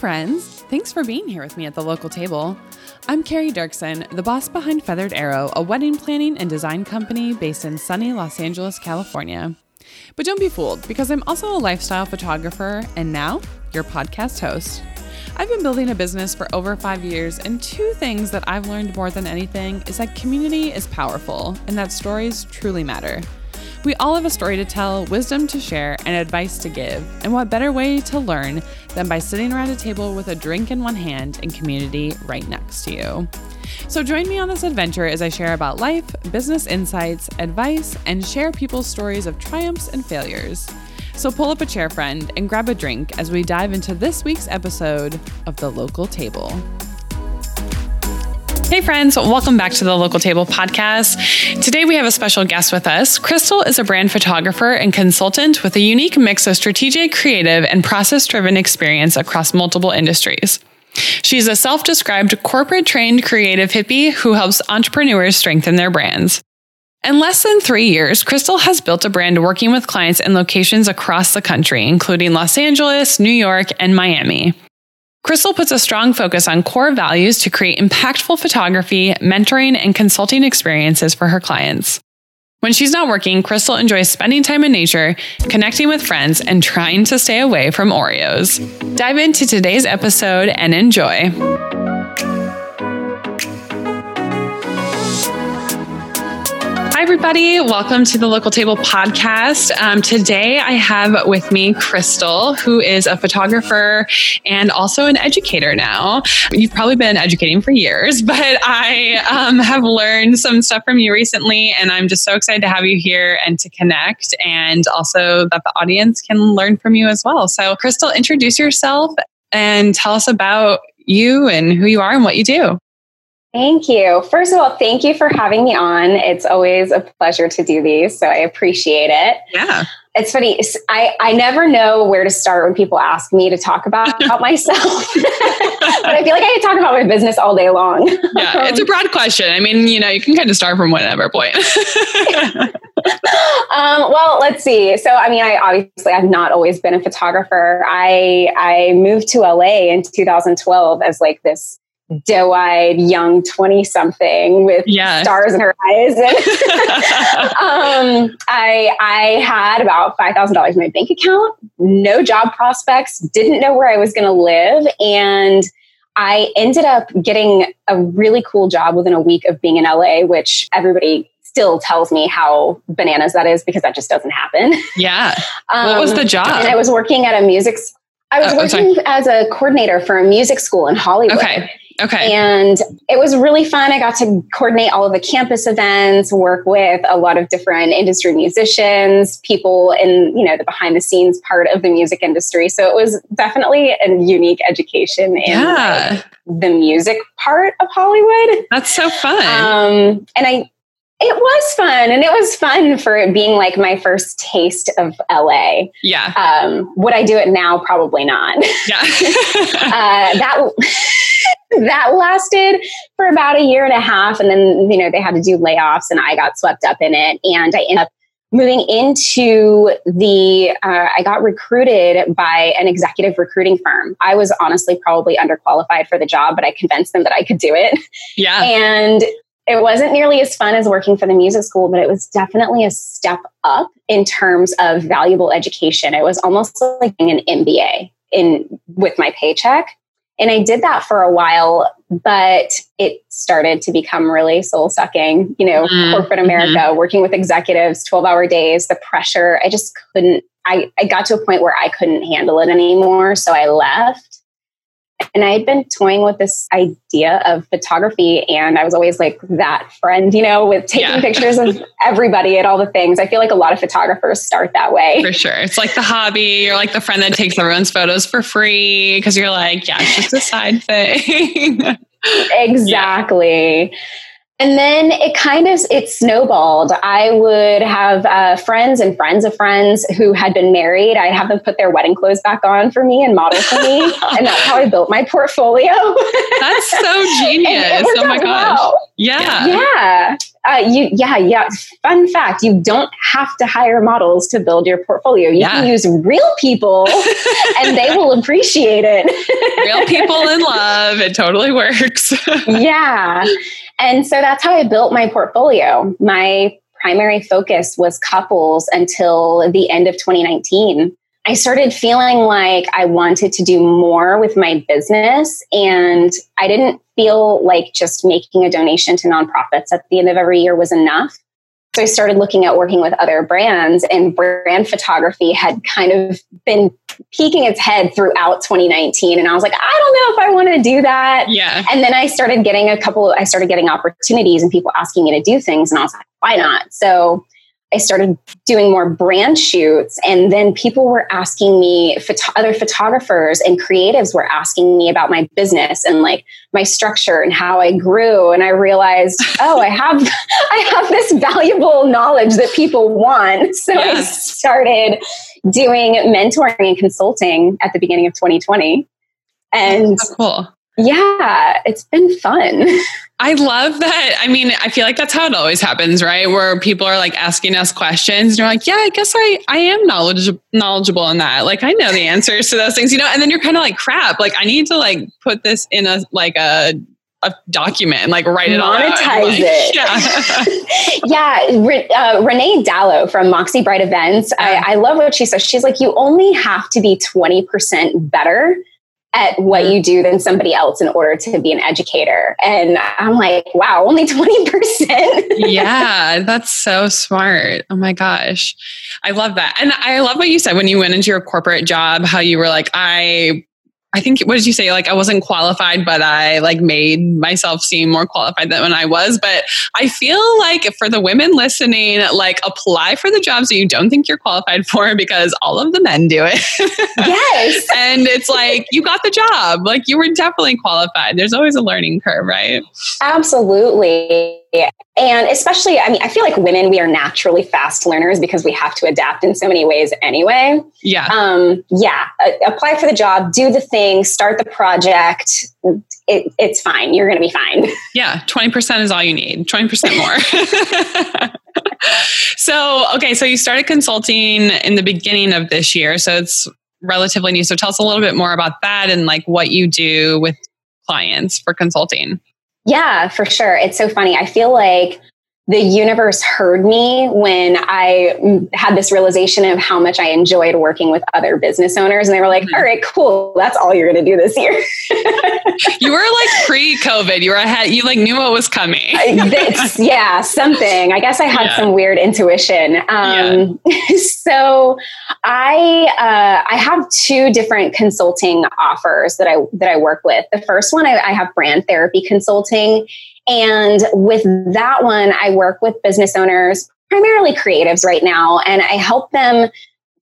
friends. Thanks for being here with me at the local table. I'm Carrie Dirksen, the boss behind Feathered Arrow, a wedding planning and design company based in sunny Los Angeles, California. But don't be fooled, because I'm also a lifestyle photographer and now your podcast host. I've been building a business for over five years, and two things that I've learned more than anything is that community is powerful and that stories truly matter. We all have a story to tell, wisdom to share, and advice to give. And what better way to learn than by sitting around a table with a drink in one hand and community right next to you? So join me on this adventure as I share about life, business insights, advice, and share people's stories of triumphs and failures. So pull up a chair, friend, and grab a drink as we dive into this week's episode of The Local Table. Hey, friends, welcome back to the Local Table podcast. Today we have a special guest with us. Crystal is a brand photographer and consultant with a unique mix of strategic, creative, and process driven experience across multiple industries. She's a self described corporate trained creative hippie who helps entrepreneurs strengthen their brands. In less than three years, Crystal has built a brand working with clients in locations across the country, including Los Angeles, New York, and Miami. Crystal puts a strong focus on core values to create impactful photography, mentoring, and consulting experiences for her clients. When she's not working, Crystal enjoys spending time in nature, connecting with friends, and trying to stay away from Oreos. Dive into today's episode and enjoy. Hi, everybody. Welcome to the Local Table podcast. Um, today, I have with me Crystal, who is a photographer and also an educator now. You've probably been educating for years, but I um, have learned some stuff from you recently, and I'm just so excited to have you here and to connect, and also that the audience can learn from you as well. So, Crystal, introduce yourself and tell us about you and who you are and what you do. Thank you. First of all, thank you for having me on. It's always a pleasure to do these, so I appreciate it. Yeah. It's funny. I, I never know where to start when people ask me to talk about, about myself. but I feel like I could talk about my business all day long. yeah, it's a broad question. I mean, you know, you can kind of start from whatever point. um, well, let's see. So, I mean, I obviously I've not always been a photographer. I I moved to LA in 2012 as like this doe-eyed young 20 something with stars in her eyes. And um, I, I had about $5000 in my bank account no job prospects didn't know where i was going to live. And i ended up getting a really cool job within a week of being in la which everybody still tells me how bananas that is because that just doesn't happen. Yeah. Um, what was the job? and i was working at a music I was uh, working as a coordinator for a music school in Hollywood. Okay. Okay. And it was really fun. I got to coordinate all of the campus events, work with a lot of different industry musicians, people in, you know, the behind the scenes part of the music industry. So it was definitely a unique education in yeah. like, the music part of Hollywood. That's so fun. Um, and I it was fun, and it was fun for it being like my first taste of LA. Yeah. Um, would I do it now? Probably not. Yeah. uh, that that lasted for about a year and a half, and then you know they had to do layoffs, and I got swept up in it, and I ended up moving into the uh, i got recruited by an executive recruiting firm. I was honestly probably underqualified for the job but i convinced them that i could do it. Yeah. And it wasn't nearly as fun as working for the music school, but it was definitely a step up in terms of valuable education. It was almost like an MBA in with my paycheck. And I did that for a while, but it started to become really soul sucking. You know, mm-hmm. corporate America, mm-hmm. working with executives, 12 hour days, the pressure. I just couldn't, I, I got to a point where I couldn't handle it anymore. So I left. And I had been toying with this idea of photography, and I was always like that friend, you know, with taking yeah. pictures of everybody at all the things. I feel like a lot of photographers start that way. For sure. It's like the hobby. You're like the friend that takes everyone's photos for free because you're like, yeah, it's just a side thing. exactly. Yeah and then it kind of it snowballed. I would have uh, friends and friends of friends who had been married. I'd have them put their wedding clothes back on for me and model for me. And that's how i built my portfolio. That's so genius. oh my gosh. well. yeah. Yeah Uh, you, yeah, yeah. Fun fact: you don't have to hire models to build your portfolio. You yeah. can use real people, and they will appreciate it. real people in love. It totally works. yeah, and so that's how I built my portfolio. My primary focus was couples until the end of 2019. I started feeling like I wanted to do more with my business. And I didn't feel like just making a donation to nonprofits at the end of every year was enough. So I started looking at working with other brands, and brand photography had kind of been peeking its head throughout 2019. And I was like, I don't know if I want to do that. Yeah. And then I started getting a couple, I started getting opportunities and people asking me to do things. And I was like, why not? So I started doing more brand shoots, and then people were asking me, photo- other photographers and creatives were asking me about my business and like my structure and how I grew. And I realized, oh, I have, I have this valuable knowledge that people want. So yes. I started doing mentoring and consulting at the beginning of 2020. And cool. Yeah, it's been fun. I love that. I mean, I feel like that's how it always happens, right? Where people are like asking us questions and you're like, yeah, I guess I, I am knowledgeable knowledgeable in that. Like I know the answers to those things, you know, and then you're kind of like, crap, like I need to like put this in a like a a document and like write it monetize like, it yeah yeah uh, renee Dellar from moxie bright events I, I love what she says she's like you only have to be 20% better at what mm-hmm. you do than somebody else in order to be an educator. And I'm like, wow, only 20%. yeah, that's so smart. Oh my gosh. I love that. And I love what you said when you went into your corporate job, how you were like, I I think what did you say? Like I wasn't qualified, but I like made myself seem more qualified than when I was. But I feel like for the women listening, like apply for the jobs that you don't think you're qualified for because all of the men do it. Yes. and it's like you got the job. Like you were definitely qualified. There's always a learning curve, right? Absolutely. And especially, I mean, I feel like women, we are naturally fast learners because we have to adapt in so many ways anyway. Yeah. Um, yeah. Uh, apply for the job, do the thing, start the project. It, it's fine. You're going to be fine. Yeah. 20% is all you need, 20% more. so, okay. So you started consulting in the beginning of this year. So it's relatively new. So tell us a little bit more about that and like what you do with clients for consulting. Yeah, for sure. It's so funny. I feel like the universe heard me when I had this realization of how much I enjoyed working with other business owners. And they were like, mm-hmm. all right, cool. That's all you're going to do this year. you were like pre COVID. You were ahead. You like knew what was coming. yeah, something. I guess I had yeah. some weird intuition. Um, yeah. so I, uh, I have two different consulting offers that I, that I work with. The first one, I, I have brand therapy consulting and with that one, I work with business owners, primarily creatives right now, and I help them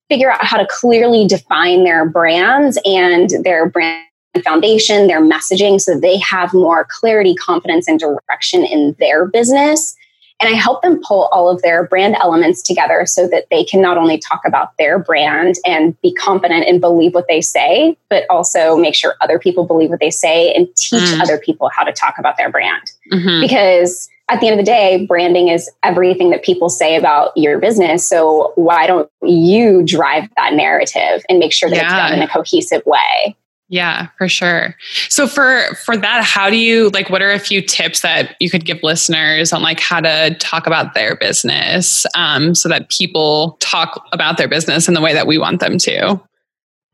figure out how to clearly define their brands and their brand foundation, their messaging, so they have more clarity, confidence, and direction in their business. And I help them pull all of their brand elements together so that they can not only talk about their brand and be confident and believe what they say, but also make sure other people believe what they say and teach mm. other people how to talk about their brand. Mm-hmm. Because at the end of the day, branding is everything that people say about your business. So why don't you drive that narrative and make sure that yeah. it's done in a cohesive way? Yeah, for sure. So for for that, how do you like what are a few tips that you could give listeners on like how to talk about their business um, so that people talk about their business in the way that we want them to?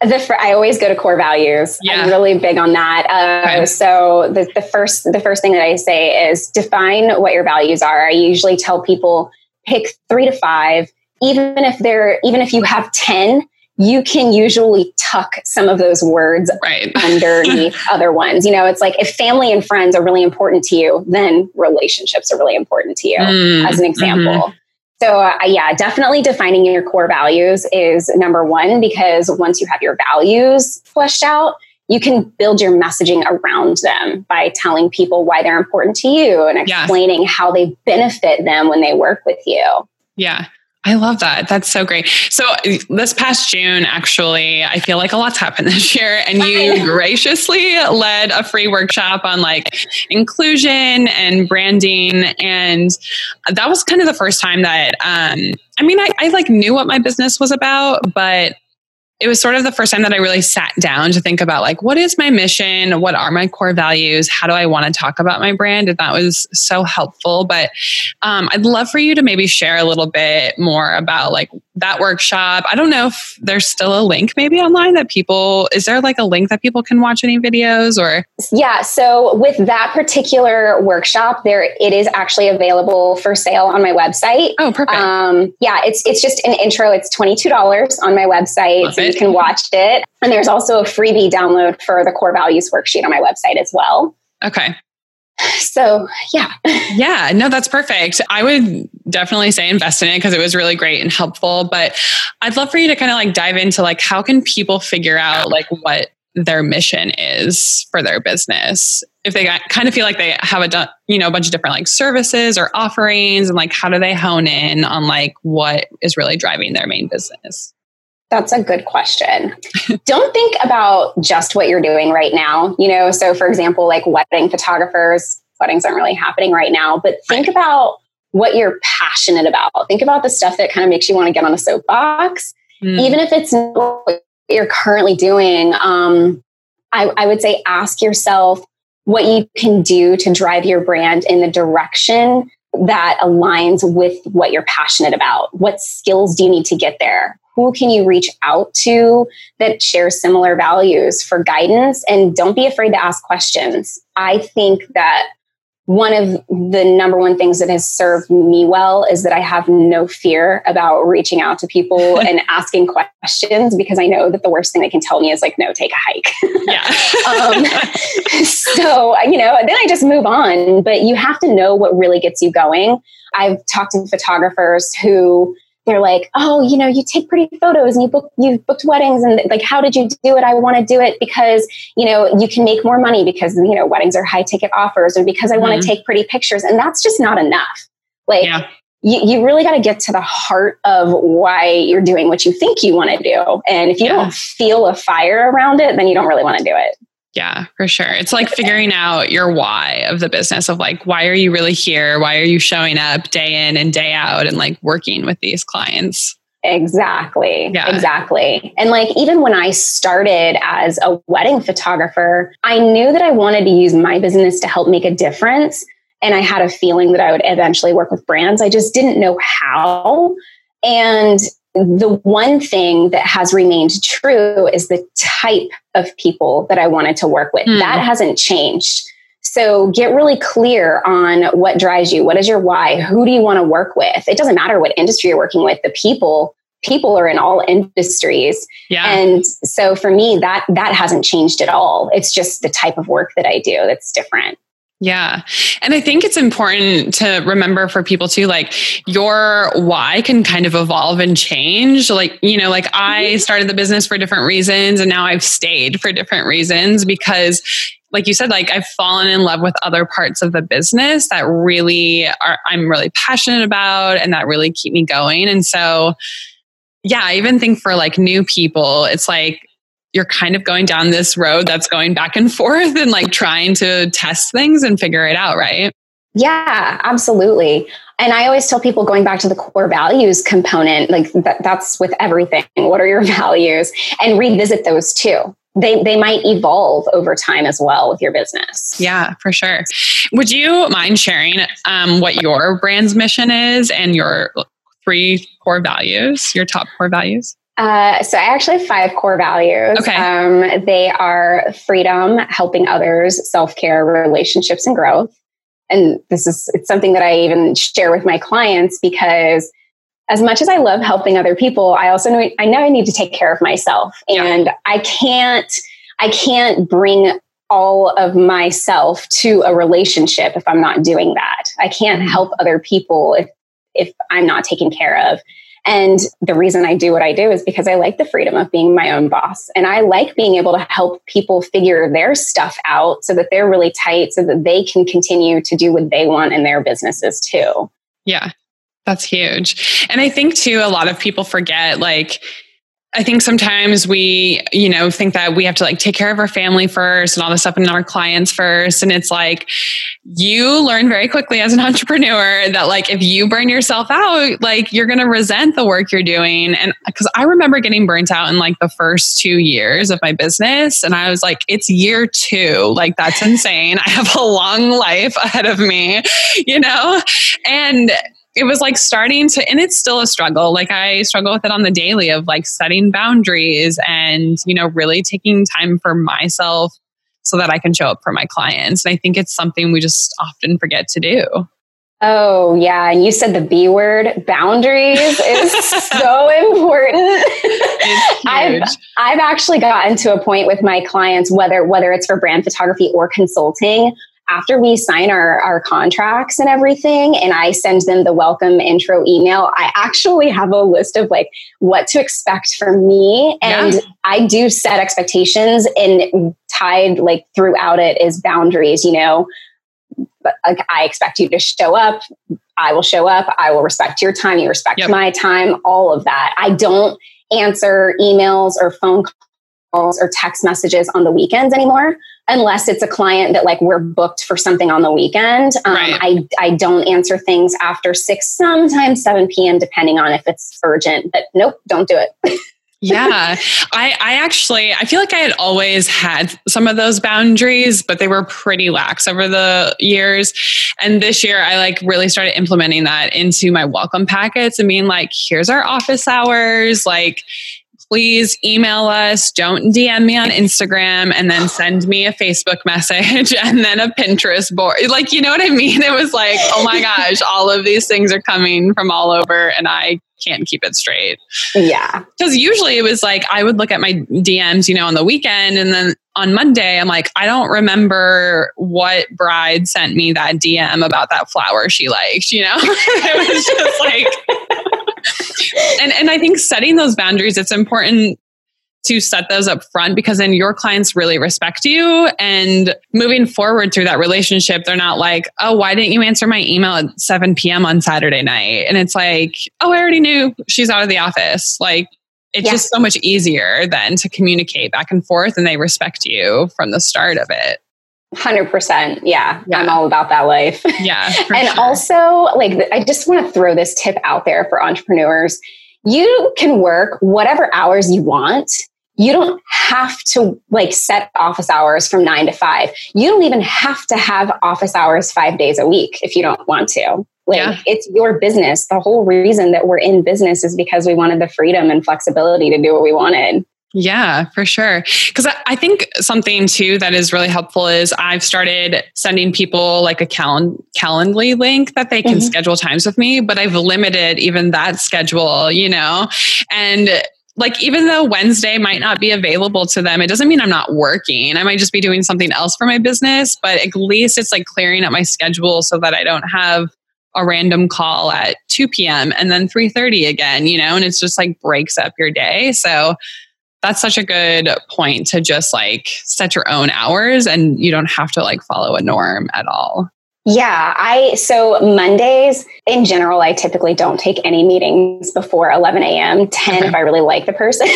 The, I always go to core values. Yeah. I'm really big on that. Uh, okay. So the, the first the first thing that I say is define what your values are. I usually tell people pick three to five, even if they're even if you have ten you can usually tuck some of those words right. underneath other ones. You know, it's like if family and friends are really important to you, then relationships are really important to you, mm, as an example. Mm-hmm. So, uh, yeah, definitely defining your core values is number one because once you have your values fleshed out, you can build your messaging around them by telling people why they're important to you and explaining yeah. how they benefit them when they work with you. Yeah. I love that. That's so great. So this past June, actually, I feel like a lot's happened this year, and you graciously led a free workshop on like inclusion and branding, and that was kind of the first time that um, I mean, I, I like knew what my business was about, but it was sort of the first time that I really sat down to think about like, what is my mission? What are my core values? How do I want to talk about my brand? And that was so helpful. But um, I'd love for you to maybe share a little bit more about like that workshop. I don't know if there's still a link maybe online that people, is there like a link that people can watch any videos or? Yeah. So with that particular workshop, there, it is actually available for sale on my website. Oh, perfect. Um, yeah. It's, it's just an intro. It's $22 on my website you can watch it. And there's also a freebie download for the core values worksheet on my website as well. Okay. So, yeah. Yeah, no, that's perfect. I would definitely say invest in it because it was really great and helpful. But I'd love for you to kind of like dive into like how can people figure out like what their mission is for their business if they kind of feel like they have a you know a bunch of different like services or offerings and like how do they hone in on like what is really driving their main business that's a good question. Don't think about just what you're doing right now. You know, so for example, like wedding photographers, weddings aren't really happening right now, but think about what you're passionate about. Think about the stuff that kind of makes you want to get on a soapbox, mm. even if it's what you're currently doing. Um, I, I would say ask yourself what you can do to drive your brand in the direction that aligns with what you're passionate about. What skills do you need to get there? Who can you reach out to that shares similar values for guidance and don't be afraid to ask questions i think that one of the number one things that has served me well is that I have no fear about reaching out to people and asking questions because I know that the worst thing they can tell me is like, no, take a hike. Yeah. um, so, you know, then I just move on. But you have to know what really gets you going. I've talked to photographers who they're like, oh, you know, you take pretty photos and you book you've booked weddings and like, how did you do it? I want to do it because you know you can make more money because you know weddings are high ticket offers, or because I mm-hmm. want to take pretty pictures, and that's just not enough. Like. Yeah. You, you really got to get to the heart of why you're doing what you think you want to do. And if you yeah. don't feel a fire around it, then you don't really want to do it. Yeah, for sure. It's like figuring out your why of the business of like, why are you really here? Why are you showing up day in and day out and like working with these clients? Exactly. Yeah. Exactly. And like, even when I started as a wedding photographer, I knew that I wanted to use my business to help make a difference. And I had a feeling that I would eventually work with brands. I just didn't know how. And the one thing that has remained true is the type of people that I wanted to work with. Mm. That hasn't changed. So get really clear on what drives you. What is your why? Who do you want to work with? It doesn't matter what industry you're working with. The people, people are in all industries. Yeah. And so for me, that that hasn't changed at all. It's just the type of work that I do that's different. Yeah. And I think it's important to remember for people too, like your why can kind of evolve and change. Like, you know, like I mm-hmm. started the business for different reasons and now I've stayed for different reasons because like you said, like I've fallen in love with other parts of the business that really are I'm really passionate about and that really keep me going. And so yeah, I even think for like new people, it's like you're kind of going down this road that's going back and forth and like trying to test things and figure it out, right? Yeah, absolutely. And I always tell people going back to the core values component, like that, that's with everything. What are your values? And revisit those too. They, they might evolve over time as well with your business. Yeah, for sure. Would you mind sharing um, what your brand's mission is and your three core values, your top core values? Uh, so I actually have five core values. Okay. Um, they are freedom, helping others, self-care, relationships, and growth. And this is it's something that I even share with my clients because as much as I love helping other people, I also know I know I need to take care of myself. And yeah. I can't I can't bring all of myself to a relationship if I'm not doing that. I can't mm-hmm. help other people if if I'm not taken care of. And the reason I do what I do is because I like the freedom of being my own boss. And I like being able to help people figure their stuff out so that they're really tight so that they can continue to do what they want in their businesses too. Yeah. That's huge. And I think too, a lot of people forget like, I think sometimes we, you know, think that we have to like take care of our family first and all this stuff and our clients first. And it's like you learn very quickly as an entrepreneur that like if you burn yourself out, like you're going to resent the work you're doing. And because I remember getting burnt out in like the first two years of my business. And I was like, it's year two. Like that's insane. I have a long life ahead of me, you know? And it was like starting to and it's still a struggle like i struggle with it on the daily of like setting boundaries and you know really taking time for myself so that i can show up for my clients and i think it's something we just often forget to do Oh, yeah. And you said the B word, boundaries is so important. I've, I've actually gotten to a point with my clients, whether, whether it's for brand photography or consulting, after we sign our, our contracts and everything, and I send them the welcome intro email, I actually have a list of like what to expect from me. And yeah. I do set expectations and tied like throughout it is boundaries, you know. But like I expect you to show up. I will show up. I will respect your time. You respect yep. my time, all of that. I don't answer emails or phone calls or text messages on the weekends anymore unless it's a client that like we're booked for something on the weekend. Um, right. I, I don't answer things after 6, sometimes 7 p.m., depending on if it's urgent. But nope, don't do it. yeah. I, I actually, I feel like I had always had some of those boundaries, but they were pretty lax over the years. And this year I like really started implementing that into my welcome packets and being like, here's our office hours. Like, please email us. Don't DM me on Instagram and then send me a Facebook message and then a Pinterest board. Like, you know what I mean? It was like, oh my gosh, all of these things are coming from all over and I can't keep it straight. Yeah. Because usually it was like I would look at my DMs, you know, on the weekend and then on Monday, I'm like, I don't remember what bride sent me that DM about that flower she liked, you know? it was just like and and I think setting those boundaries, it's important to set those up front because then your clients really respect you. And moving forward through that relationship they're not like oh why didn't you answer my email at 7 p.m on saturday night? And it's like oh i already knew she's out of the office. Like it's yeah. just so much easier then to communicate back and forth and they respect you from the start of it 100% yeah, yeah, i'm all about that life. Yeah and sure. also like i just want to throw this tip out there for entrepreneurs. You can work whatever hours you want. You don't have to like set office hours from nine to five. You don't even have to have office hours five days a week if you don't want to. Like yeah. it's your business. The whole reason that we're in business is because we wanted the freedom and flexibility to do what we wanted yeah, for sure. Because I think something too that is really helpful is I've started sending people like a cal- Calendly link that they can mm-hmm. schedule times with me, but I've limited even that schedule, you know? And like even though Wednesday might not be available to them, it doesn't mean I'm not working. I might just be doing something else for my business, but at least it's like clearing up my schedule so that I don't have a random call at 2 p.m. and then 3:30 again, you know, and it's just like breaks up your day. So that's such a good point to just like set your own hours and you don't have to like follow a norm at all. Yeah, I so Mondays in general, I typically don't take any meetings before 11 a.m. 10 okay. if I really like the person.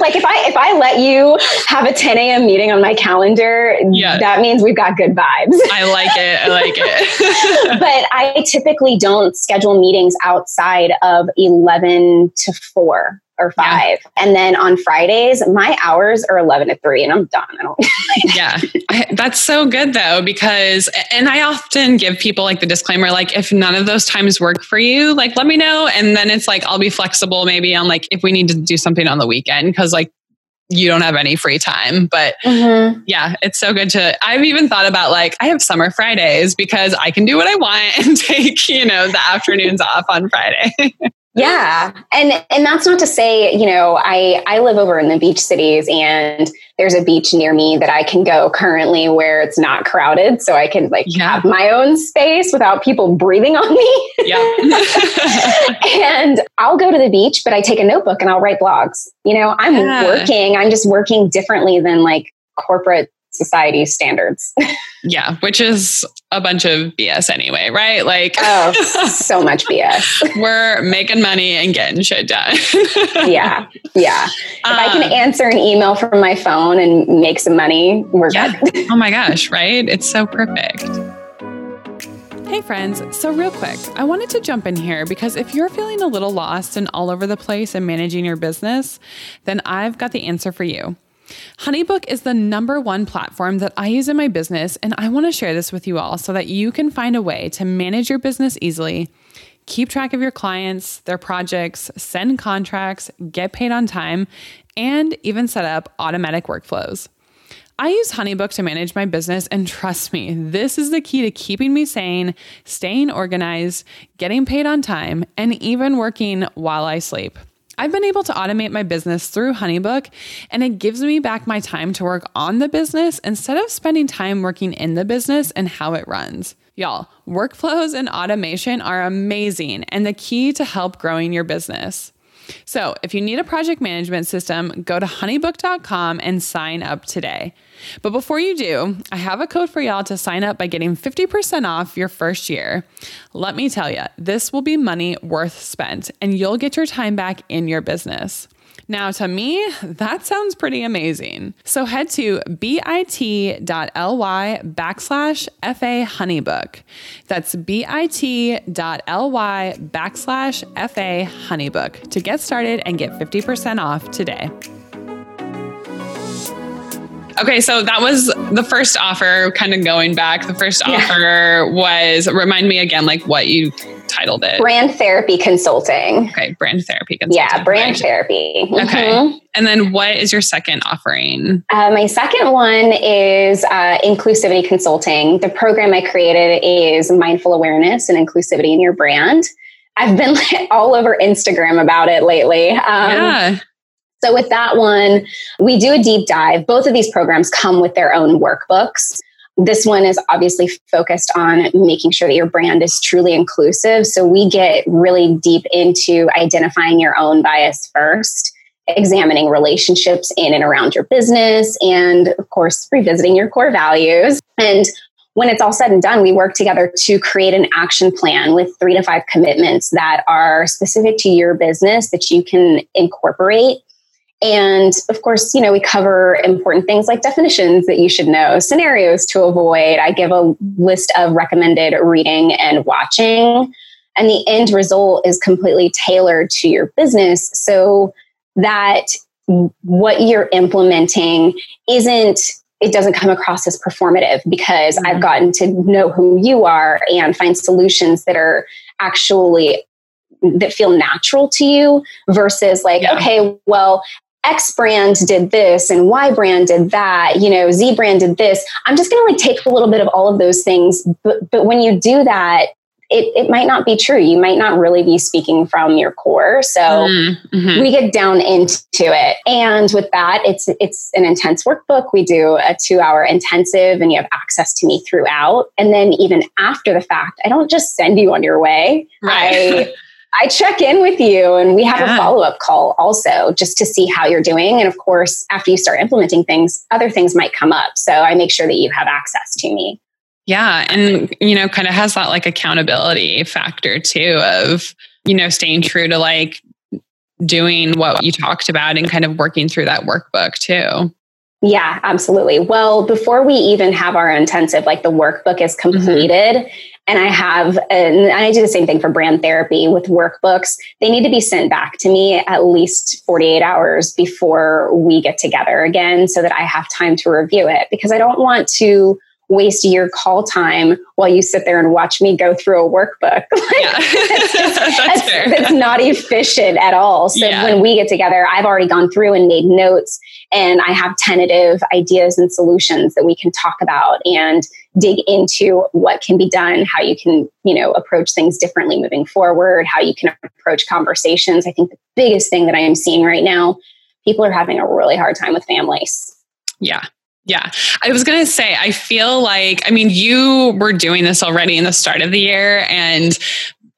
like if I if I let you have a 10 a.m. meeting on my calendar, yeah. that means we've got good vibes. I like it. I like it. but I typically don't schedule meetings outside of 11 to 4 or five. Yeah. And then on Fridays, my hours are 11 to 3 and I'm done. I don't yeah. I, that's so good though, because, and I often give people like the disclaimer, like if none of those times work for you, like let me know. And then it's like, I'll be flexible maybe on like if we need to do something on the weekend. Cause like you don't have any free time. But mm-hmm. yeah, it's so good to. I've even thought about like I have summer Fridays because I can do what I want and take you know the afternoons off on Friday. Yeah. And and that's not to say, you know, I I live over in the beach cities and there's a beach near me that I can go currently where it's not crowded so I can like yeah. have my own space without people breathing on me. Yeah. and I'll go to the beach but I take a notebook and I'll write blogs. You know, I'm yeah. working, I'm just working differently than like corporate society's standards. yeah, which is a bunch of BS anyway, right? Like, oh, so much BS. we're making money and getting shit done. yeah, yeah. If um, I can um, answer an email from my phone and make some money, we're yeah. good. oh my gosh, right? It's so perfect. Hey friends, so real quick, I wanted to jump in here because if you're feeling a little lost and all over the place in managing your business, then I've got the answer for you. Honeybook is the number one platform that I use in my business, and I want to share this with you all so that you can find a way to manage your business easily, keep track of your clients, their projects, send contracts, get paid on time, and even set up automatic workflows. I use Honeybook to manage my business, and trust me, this is the key to keeping me sane, staying organized, getting paid on time, and even working while I sleep. I've been able to automate my business through Honeybook, and it gives me back my time to work on the business instead of spending time working in the business and how it runs. Y'all, workflows and automation are amazing and the key to help growing your business. So, if you need a project management system, go to honeybook.com and sign up today. But before you do, I have a code for y'all to sign up by getting 50% off your first year. Let me tell you, this will be money worth spent, and you'll get your time back in your business. Now, to me, that sounds pretty amazing. So head to bit.ly backslash FA Honeybook. That's bit.ly backslash FA Honeybook to get started and get 50% off today. Okay, so that was the first offer, kind of going back. The first yeah. offer was remind me again, like what you titled it? Brand therapy consulting. Okay, brand therapy consulting. Yeah, brand right. therapy. Mm-hmm. Okay. And then what is your second offering? Uh, my second one is uh, inclusivity consulting. The program I created is mindful awareness and inclusivity in your brand. I've been all over Instagram about it lately. Um, yeah. So, with that one, we do a deep dive. Both of these programs come with their own workbooks. This one is obviously focused on making sure that your brand is truly inclusive. So, we get really deep into identifying your own bias first, examining relationships in and around your business, and of course, revisiting your core values. And when it's all said and done, we work together to create an action plan with three to five commitments that are specific to your business that you can incorporate and of course, you know, we cover important things like definitions that you should know, scenarios to avoid. I give a list of recommended reading and watching. And the end result is completely tailored to your business so that what you're implementing isn't it doesn't come across as performative because mm-hmm. I've gotten to know who you are and find solutions that are actually that feel natural to you versus like yeah. okay well X brand did this and Y brand did that, you know, Z brand did this. I'm just going to like take a little bit of all of those things. But, but when you do that, it, it might not be true. You might not really be speaking from your core. So mm-hmm. we get down into it. And with that, it's it's an intense workbook. We do a two hour intensive and you have access to me throughout. And then even after the fact, I don't just send you on your way. Right. I I check in with you and we have yeah. a follow up call also just to see how you're doing. And of course, after you start implementing things, other things might come up. So I make sure that you have access to me. Yeah. And, you know, kind of has that like accountability factor too of, you know, staying true to like doing what you talked about and kind of working through that workbook too. Yeah, absolutely. Well, before we even have our intensive, like the workbook is mm-hmm. completed, mm-hmm and I have, and I do the same thing for brand therapy with workbooks. They need to be sent back to me at least 48 hours before we get together again so that I have time to review it because I don't want to waste your call time while you sit there and watch me go through a workbook. yeah. that's, that's, that's, not efficient at all. So yeah. when we get together, I've already gone through and made notes and I have tentative ideas and solutions that we can talk about and dig into what can be done, how you can, you know, approach things differently moving forward, how you can approach conversations. I think the biggest thing that I am seeing right now, people are having a really hard time with families. Yeah. Yeah. I was going to say, I feel like, I mean, you were doing this already in the start of the year. And,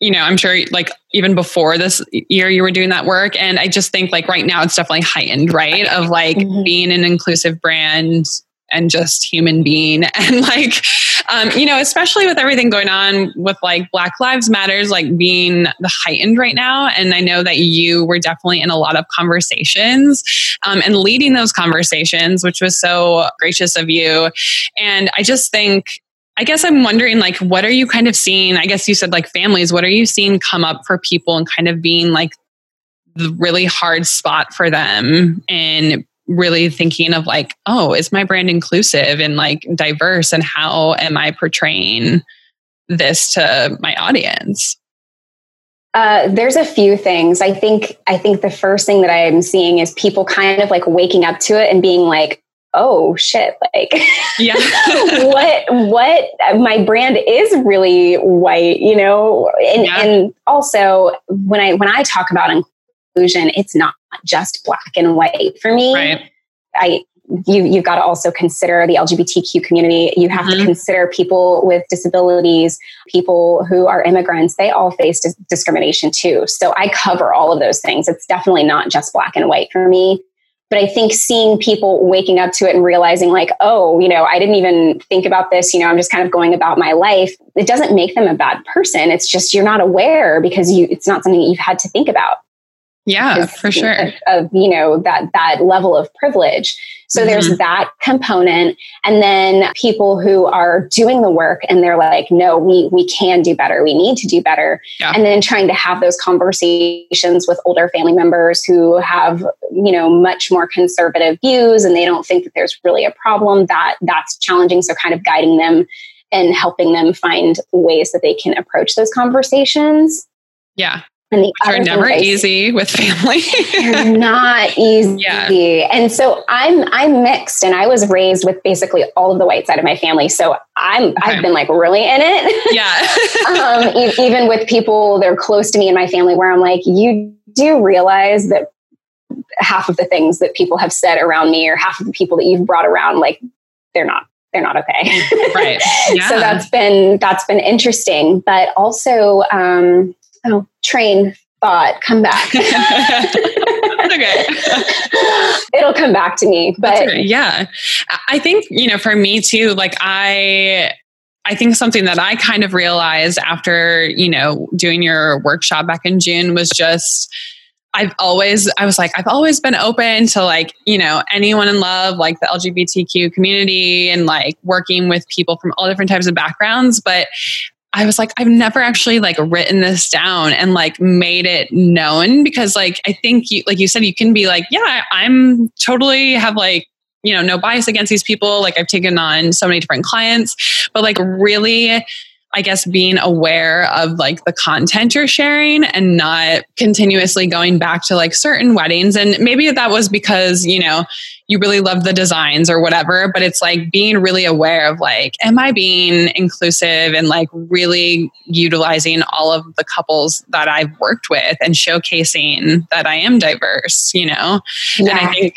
you know, I'm sure like even before this year, you were doing that work. And I just think like right now it's definitely heightened, right? Of like mm-hmm. being an inclusive brand and just human being and like um, you know especially with everything going on with like black lives matters like being the heightened right now and i know that you were definitely in a lot of conversations um, and leading those conversations which was so gracious of you and i just think I guess I'm wondering, like, what are you kind of seeing? I guess you said like families. What are you seeing come up for people and kind of being like the really hard spot for them and really thinking of like, oh, is my brand inclusive and like diverse and how am I portraying this to my audience? Uh, there's a few things. I think I think the first thing that I'm seeing is people kind of like waking up to it and being like, oh shit like yeah what what my brand is really white you know and yeah. and also when i when i talk about inclusion it's not just black and white for me right. i you, you've got to also consider the LGBTQ community. You have mm-hmm. to consider people with disabilities, people who are immigrants. They all face dis- discrimination too. So I cover all of those things. It's definitely not just black and white for me. But I think seeing people waking up to it and realizing, like, oh, you know, I didn't even think about this, you know, I'm just kind of going about my life, it doesn't make them a bad person. It's just you're not aware because you it's not something that you've had to think about. Yeah, for sure. Of, of, you know, that that level of privilege. So mm-hmm. there's that component. And then people who are doing the work and they're like, no, we, we can do better. We need to do better. Yeah. And then trying to have those conversations with older family members who have, you know, much more conservative views and they don't think that there's really a problem that that's challenging. So kind of guiding them and helping them find ways that they can approach those conversations. Yeah. And the Which are never easy with family. they're not easy. Yeah. And so I'm I'm mixed and I was raised with basically all of the white side of my family. So I'm okay. I've been like really in it. Yeah. um, e- even with people that are close to me in my family where I'm like, you do realize that half of the things that people have said around me or half of the people that you've brought around, like they're not they're not okay. right. Yeah. so that's been that's been interesting. But also um oh, train thought, come back. okay. It'll come back to me. But yeah. I think, you know, for me too, like I I think something that I kind of realized after, you know, doing your workshop back in June was just I've always, I was like, I've always been open to like, you know, anyone in love, like the LGBTQ community and like working with people from all different types of backgrounds. But I was like, I've never actually like written this down and like made it known because like I think you like you said, you can be like, yeah, I'm totally have like you know no bias against these people. Like i've taken on so many different clients. But like really I guess being aware of like the content you're sharing and not continuously going back to like certain weddings. And maybe that was because, you know, you really love the designs or whatever, but it's like being really aware of like, am I being inclusive and like really utilizing all of the couples that I've worked with and showcasing that I am diverse, you know? Yeah. And I think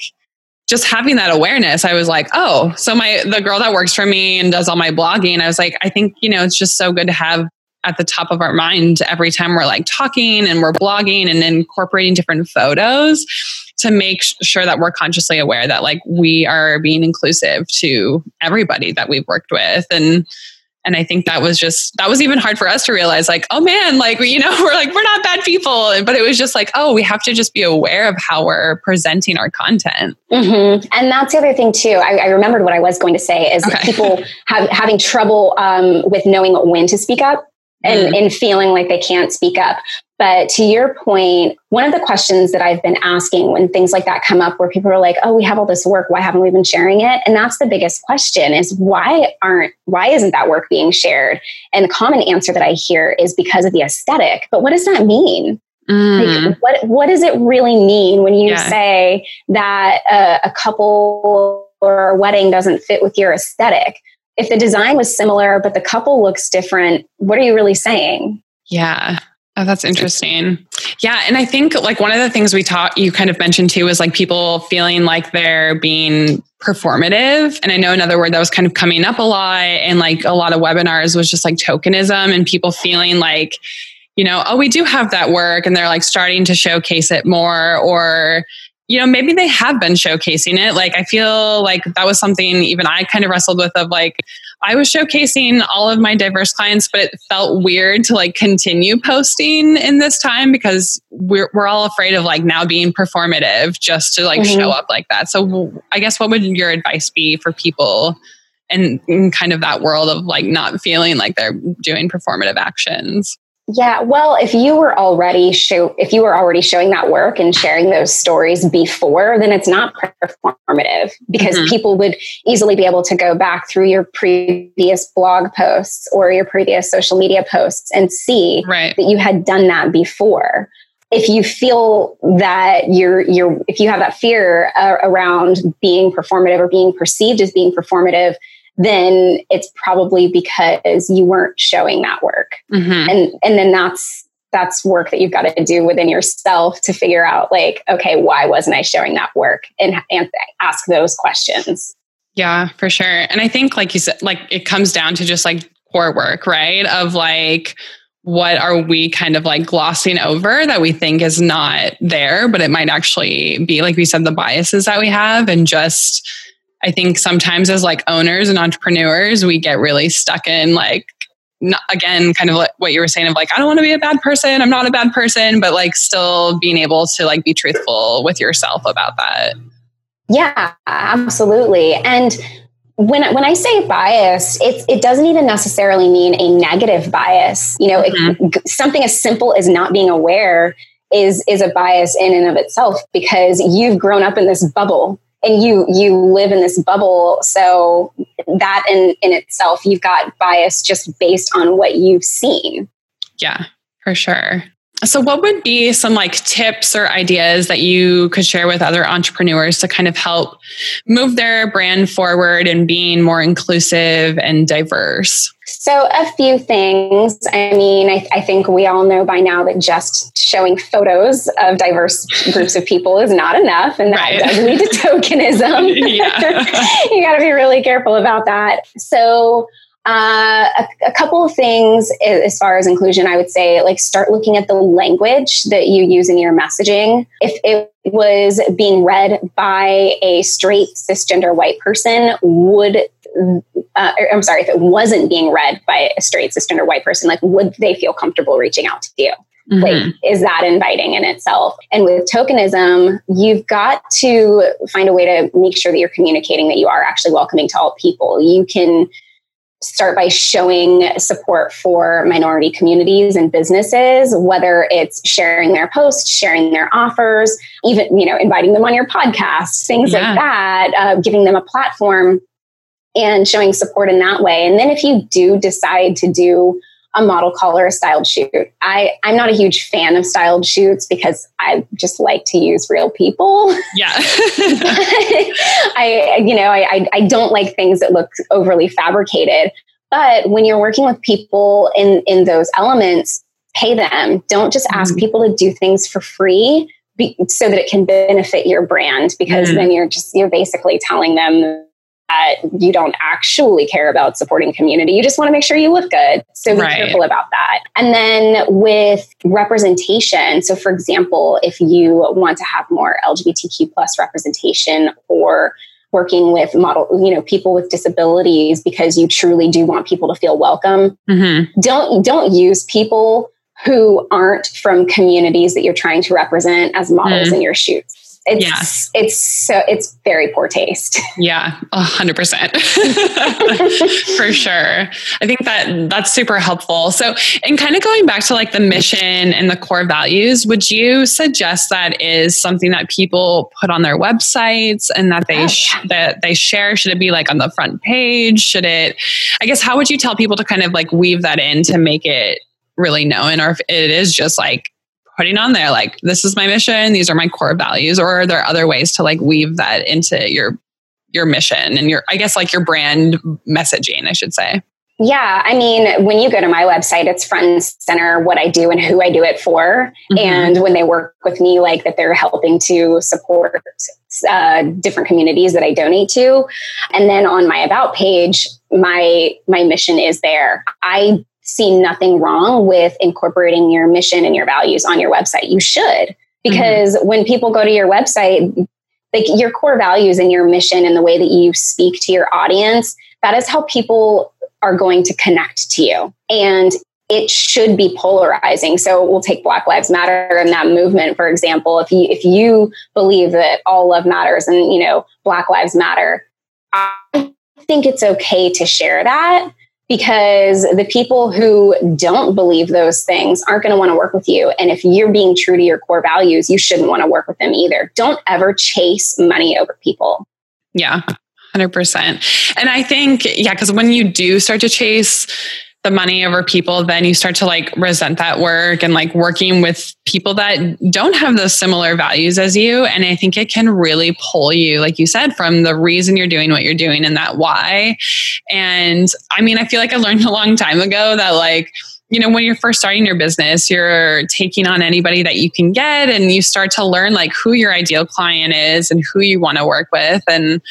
just having that awareness, I was like, oh, so my the girl that works for me and does all my blogging, I was like, I think, you know, it's just so good to have at the top of our mind every time we're like talking and we're blogging and incorporating different photos to make sure that we're consciously aware that like we are being inclusive to everybody that we've worked with. And and i think that was just that was even hard for us to realize like oh man like you know we're like we're not bad people but it was just like oh we have to just be aware of how we're presenting our content mm-hmm. and that's the other thing too I, I, remembered what i was going to say is okay. people have having trouble um, with knowing when to speak up and, mm. and feeling like they can't speak up but to your point, one of the questions that I've been asking when things like that come up where people are like, "Oh, we have all this work, why haven't we been sharing it?" And that's the biggest question is why aren't why isn't that work being shared? And the common answer that I hear is because of the aesthetic. But what does that mean? Mm. Like, what what does it really mean when you yeah. say that a, a couple or a wedding doesn't fit with your aesthetic? If the design was similar but the couple looks different, what are you really saying? Yeah. Oh, that's interesting. Yeah. And I think like one of the things we taught you kind of mentioned too is like people feeling like they're being performative. And I know another word that was kind of coming up a lot and like a lot of webinars was just like tokenism and people feeling like, you know, oh, we do have that work and they're like starting to showcase it more or, you know, maybe they have been showcasing it. Like, I feel like that was something even I kind of wrestled with of like, I was showcasing all of my diverse clients, but it felt weird to like continue posting in this time because we're, we're all afraid of like now being performative just to like mm-hmm. show up like that. So, I guess what would your advice be for people and in kind of that world of like not feeling like they're doing performative actions? Yeah, well, if you were already show if you were already showing that work and sharing those stories before, then it's not performative because mm-hmm. people would easily be able to go back through your previous blog posts or your previous social media posts and see right. that you had done that before. If you feel that you're you're if you have that fear uh, around being performative or being perceived as being performative, then it's probably because you weren't showing that work. Mm-hmm. And and then that's that's work that you've got to do within yourself to figure out like okay why wasn't i showing that work and, and ask those questions yeah for sure and i think like you said like it comes down to just like core work right of like what are we kind of like glossing over that we think is not there but it might actually be like we said the biases that we have and just I think sometimes as like owners and entrepreneurs, we get really stuck in like, not, again, kind of like what you were saying of like, I don't want to be a bad person. I'm not a bad person, but like still being able to like be truthful with yourself about that. Yeah, absolutely. And when when I say bias, it it doesn't even necessarily mean a negative bias. You know, mm-hmm. it, something as simple as not being aware is is a bias in and of itself because you've grown up in this bubble and you you live in this bubble. So that in in itself you've got bias just based on what you've seen. Yeah for sure so what would be some like tips or ideas that you could share with other entrepreneurs to kind of help move their brand forward and being more inclusive and diverse so, a few things. I mean, I, I, think we all know by now that just showing photos of diverse groups of people is not enough, and that right. does lead to tokenism. you got to be really careful about that. So, uh, a, a, couple of things as far as inclusion, I would say, like start looking at the language that you use in your messaging. If it was being read by a straight cisgender white person, would uh, I'm sorry, if it wasn't being read by a straight cisgender white person, like would they feel comfortable reaching out to you? Mm-hmm. Like, is that inviting in itself? And with tokenism, you've got to find a way to make sure that you're communicating that you are actually welcoming to all people. You can start by showing support for minority communities and businesses whether it's sharing their posts sharing their offers even you know inviting them on your podcast things yeah. like that uh, giving them a platform and showing support in that way. And then if you do decide to do a model call or a styled shoot, I, I'm not a huge fan of styled shoots because I just like to use real people. Yeah. I, you know, I, I don't like things that look overly fabricated. But when you're working with people in, in those elements, pay them. Don't just ask mm-hmm. people to do things for free be, so that it can benefit your brand because mm-hmm. then you're just, you're basically telling them that you don't actually care about supporting community. You just want to make sure you look good. So be right. careful about that. And then with representation, so for example, if you want to have more LGBTQ plus representation or working with model you know people with disabilities because you truly do want people to feel welcome mm-hmm. don't don't use people who aren't from communities that you're trying to represent as models mm. in your shoots it's yes. it's so it's very poor taste. Yeah, a hundred percent. For sure. I think that that's super helpful. So and kind of going back to like the mission and the core values, would you suggest that is something that people put on their websites and that they oh, sh- that they share? Should it be like on the front page? Should it I guess how would you tell people to kind of like weave that in to make it really known or if it is just like putting on there like this is my mission these are my core values or are there other ways to like weave that into your your mission and your i guess like your brand messaging i should say yeah, I mean, when you go to my website, it's front and center what I do and who I do it for. Mm-hmm. And when they work with me, like that they're helping to support uh, different communities that I donate to. And then on my about page, my my mission is there. I see nothing wrong with incorporating your mission and your values on your website. You should. because mm-hmm. when people go to your website, like your core values and your mission and the way that you speak to your audience, that is how people are going to connect to you. And it should be polarizing. So we'll take Black Lives Matter and that movement, for example. If you if you believe that all love matters and you know Black Lives Matter, I think it's okay to share that because the people who don't believe those things aren't going to want to work with you. And if you're being true to your core values, you shouldn't want to work with them either. Don't ever chase money over people. Yeah, 100%. And I think, yeah, because when you do start to chase, the money over people, then you start to like resent that work and like working with people that don't have those similar values as you. And I think it can really pull you, like you said, from the reason you're doing what you're doing and that why. And I mean, I feel like I learned a long time ago that like, you know, when you're first starting your business, you're taking on anybody that you can get and you start to learn like who your ideal client is and who you want to work with. And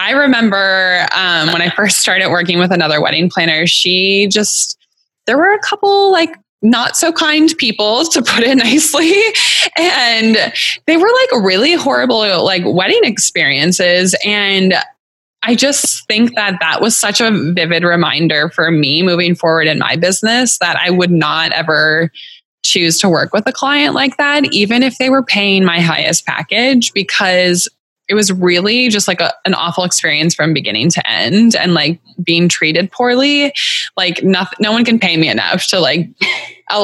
I remember um, when I first started working with another wedding planner, she just, there were a couple like not so kind people to put it nicely. And they were like really horrible like wedding experiences. And i just think that that was such a vivid reminder for me moving forward in my business that i would not ever choose to work with a client like that even if they were paying my highest package because it was really just like a, an awful experience from beginning to end and like being treated poorly. Like nothing no one can pay me enough to like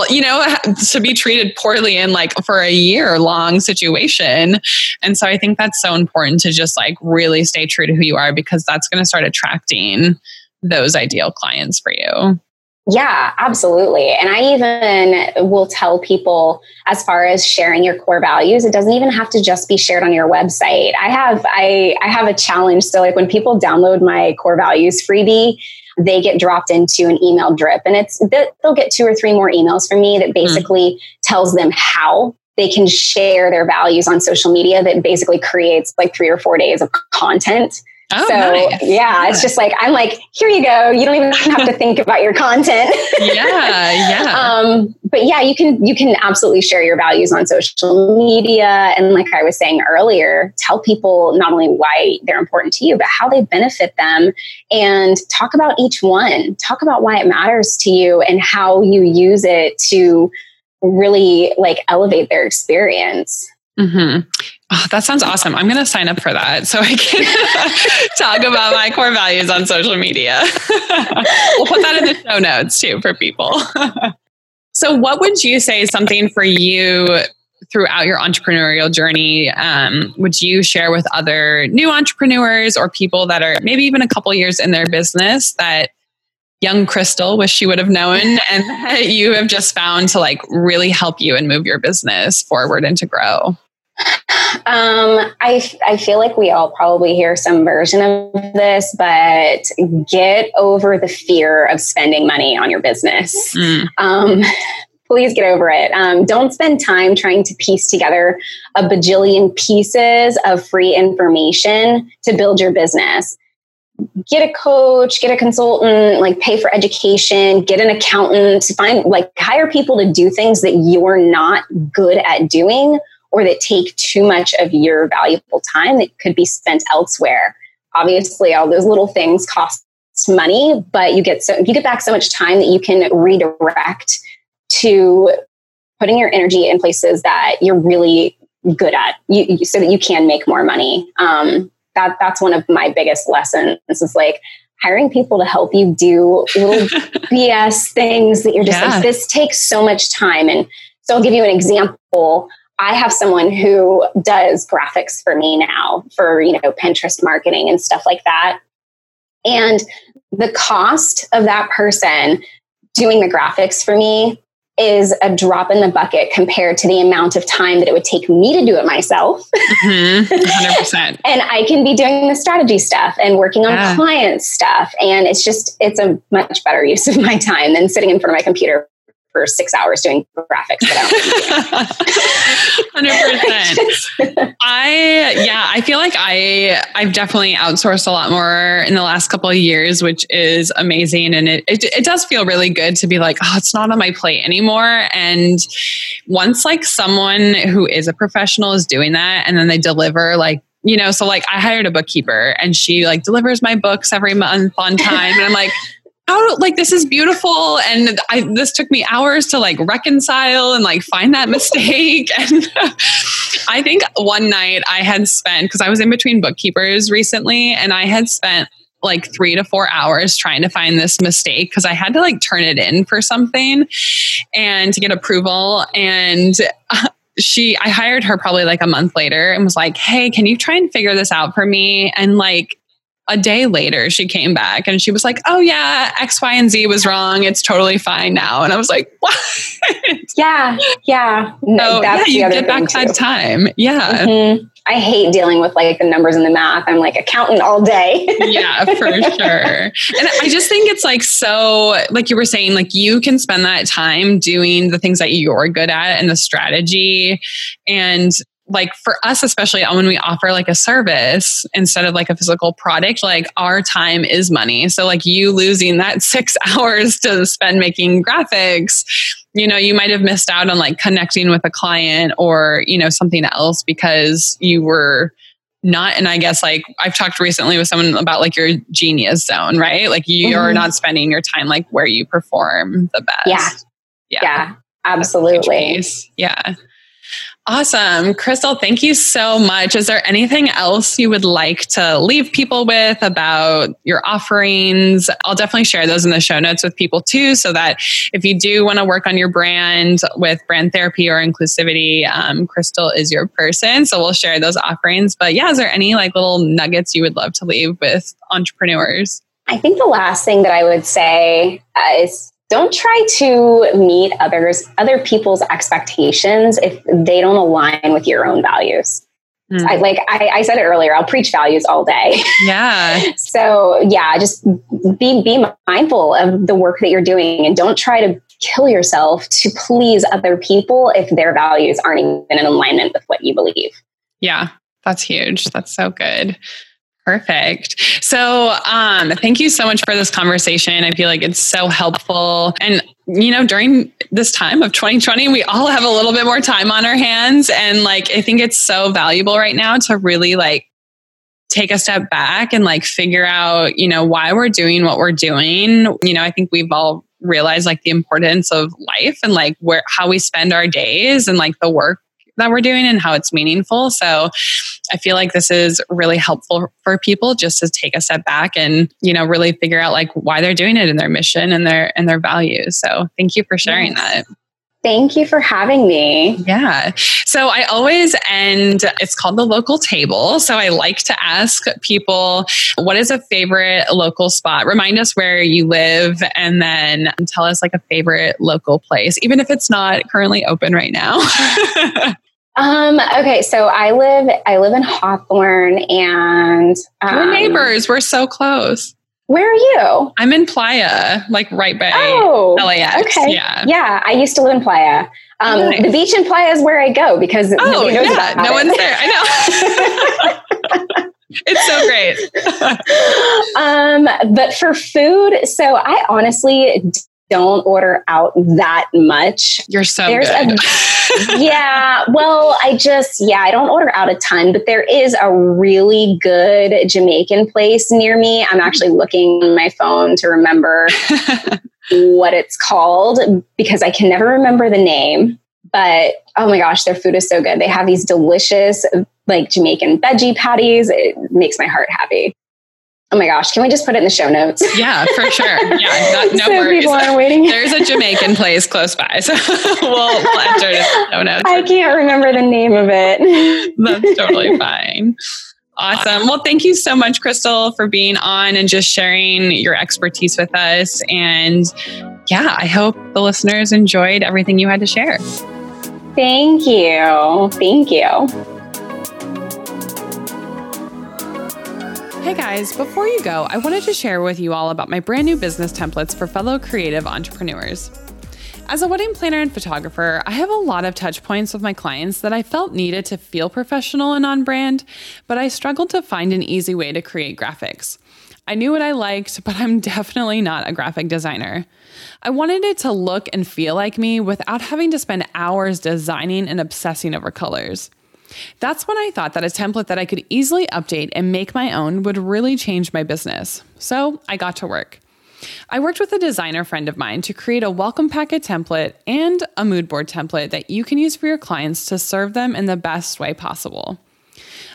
you know to be treated poorly in like for a year long situation. And so i think that's so important to just like really stay true to who you are because that's going to start attracting those ideal clients for you yeah, absolutely. And I even will tell people as far as sharing your core values, it doesn't even have to just be shared on your website. I have I I have a challenge so like when people download my core values freebie, they get dropped into an email drip and it's they'll get two or three more emails from me that hmm. basically mm. tells them how they can share their values on social media that basically creates like 3 or 4 days of content Oh, so nice. yeah, it's just like I'm like, here you go. You don't even have to think about your content. yeah, yeah. Um, but yeah, you can you can absolutely share your values on social media, and like I was saying earlier, tell people not only why they're important to you, but how they benefit them, and talk about each one. Talk about why it matters to you and how you use it to really like elevate their experience. Mm-hmm. Oh, that sounds awesome. I'm going to sign up for that so I can talk about my core values on social media. we'll put that in the show notes too for people. so, what would you say is something for you throughout your entrepreneurial journey? Um, would you share with other new entrepreneurs or people that are maybe even a couple years in their business that young Crystal wish she would have known and that you have just found to like really help you and move your business forward and to grow? Um, I, I feel like we all probably hear some version of this, but get over the fear of spending money on your business. Mm. Um, please get over it. Um, don't spend time trying to piece together a bajillion pieces of free information to build your business. Get a coach, get a consultant, like pay for education, get an accountant, find like hire people to do things that you're not good at doing or that take too much of your valuable time that could be spent elsewhere. Obviously, all those little things cost money, but you get so you get back so much time that you can redirect to putting your energy in places that you're really good at, you, so that you can make more money. Um, that that's one of my biggest lessons. Is like hiring people to help you do little BS things that you're just yeah. like, this takes so much time. And so I'll give you an example. I have someone who does graphics for me now for, you know, Pinterest marketing and stuff like that. And the cost of that person doing the graphics for me is a drop in the bucket compared to the amount of time that it would take me to do it myself. Mm-hmm. 100%. and I can be doing the strategy stuff and working on yeah. client stuff. And it's just, it's a much better use of my time than sitting in front of my computer for six hours doing graphics. Hundred percent. I yeah, I feel like I I've definitely outsourced a lot more in the last couple of years, which is amazing, and it, it it does feel really good to be like, oh, it's not on my plate anymore. And once like someone who is a professional is doing that, and then they deliver like you know, so like I hired a bookkeeper and she like delivers my books every month on time. And I'm like, how like this is beautiful and I this took me hours to like reconcile and like find that mistake and I think one night I had spent because I was in between bookkeepers recently and I had spent like 3 to 4 hours trying to find this mistake because I had to like turn it in for something and to get approval and she I hired her probably like a month later and was like, "Hey, can you try and figure this out for me?" And like a day later she came back and she was like oh yeah x y and z was wrong. It's totally fine now. And i was like what? Yeah yeah. No, that's yeah, you get back that time. Yeah. Mm-hmm. i hate dealing with like the numbers and the math. I'm like accountant all day. Yeah for sure. And i just think it's like so like you were saying like you can spend that time doing the things that you're good at and the strategy. And like for us especially when we offer like a service instead of like a physical product like our time is money. So like you losing that 6 hours to spend making graphics you know you might have missed out on like connecting with a client or you know something else because you were not and i guess like i've talked recently with someone about like your genius zone right? Like you're mm-hmm. not spending your time like where you perform the best. Yeah. Yeah, yeah. Absolutely. yeah Awesome. Crystal, thank you so much. Is there anything else you would like to leave people with about your offerings? I'll definitely share those in the show notes with people too, so that if you do want to work on your brand with brand therapy or inclusivity, um, Crystal is your person. So we'll share those offerings. But yeah, is there any like little nuggets you would love to leave with entrepreneurs? I think the last thing that I would say uh, is don't try to meet others other people's expectations if they don't align with your own values. Mm. I, like I, I, said it earlier i'll preach values all day. Yeah. So yeah just be be mindful of the work that you're doing and don't try to kill yourself to please other people if their values aren't even in alignment with what you believe. Yeah that's huge. That's so good Perfect. So, um, thank you so much for this conversation. I feel like it's so helpful. And, you know, during this time of 2020, we all have a little bit more time on our hands. And, like, I think it's so valuable right now to really, like, take a step back and, like, figure out, you know, why we're doing what we're doing. You know, I think we've all realized, like, the importance of life and, like, where, how we spend our days and, like, the work that we're doing and how it's meaningful. So I feel like this is really helpful for people just to take a step back and, you know, really figure out like why they're doing it and their mission and their and their values. So thank you for sharing yes. that. Thank you for having me. Yeah. So I always end, it's called the local table. So I like to ask people, what is a favorite local spot? Remind us where you live and then tell us like a favorite local place, even if it's not currently open right now. Um, okay, so I live I live in Hawthorne and um, we're neighbors. We're so close. Where are you? I'm in Playa, like right by oh, LAX. Okay. Yeah. Yeah. I used to live in Playa. Um, nice. The beach in Playa is where I go because oh, yeah, no it. one's there. I know. it's so great. um, but for food, so I honestly don't order out that much. You're so There's good. A, yeah. Well, I just, yeah, I don't order out a ton, but there is a really good Jamaican place near me. I'm actually looking on my phone to remember what it's called because I can never remember the name. But oh my gosh, their food is so good. They have these delicious, like Jamaican veggie patties. It makes my heart happy. Oh my gosh, can we just put it in the show notes? Yeah, for sure. Yeah, not, no so worries. People are waiting. There's a Jamaican place close by, so we'll, we'll enter it in the show notes. I can't remember the name of it. That's totally fine. Awesome. Well, thank you so much, Crystal, for being on and just sharing your expertise with us. And yeah, I hope the listeners enjoyed everything you had to share. Thank you. Thank you. Hey guys, before you go, I wanted to share with you all about my brand new business templates for fellow creative entrepreneurs. As a wedding planner and photographer, I have a lot of touch points with my clients that I felt needed to feel professional and on brand, but I struggled to find an easy way to create graphics. I knew what I liked, but I'm definitely not a graphic designer. I wanted it to look and feel like me without having to spend hours designing and obsessing over colors. That's when I thought that a template that I could easily update and make my own would really change my business. So I got to work. I worked with a designer friend of mine to create a welcome packet template and a mood board template that you can use for your clients to serve them in the best way possible.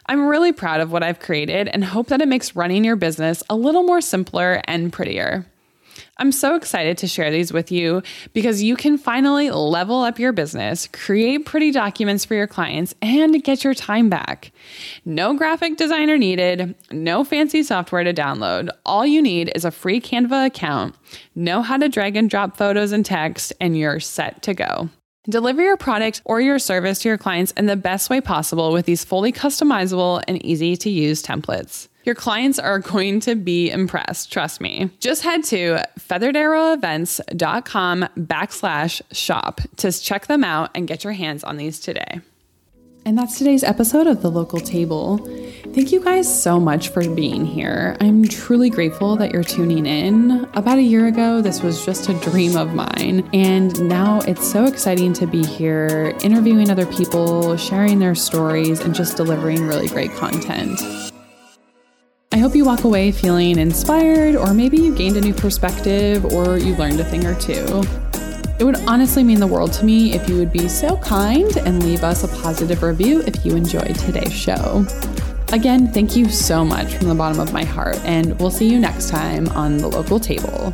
I'm really proud of what I've created and hope that it makes running your business a little more simpler and prettier. I'm so excited to share these with you because you can finally level up your business, create pretty documents for your clients, and get your time back. No graphic designer needed, no fancy software to download. All you need is a free Canva account, know how to drag and drop photos and text, and you're set to go. Deliver your product or your service to your clients in the best way possible with these fully customizable and easy to use templates. Your clients are going to be impressed, trust me. Just head to featheredarrowevents.com backslash shop to check them out and get your hands on these today. And that's today's episode of The Local Table. Thank you guys so much for being here. I'm truly grateful that you're tuning in. About a year ago, this was just a dream of mine. And now it's so exciting to be here, interviewing other people, sharing their stories, and just delivering really great content. I hope you walk away feeling inspired, or maybe you gained a new perspective, or you learned a thing or two. It would honestly mean the world to me if you would be so kind and leave us a positive review if you enjoyed today's show. Again, thank you so much from the bottom of my heart, and we'll see you next time on the local table.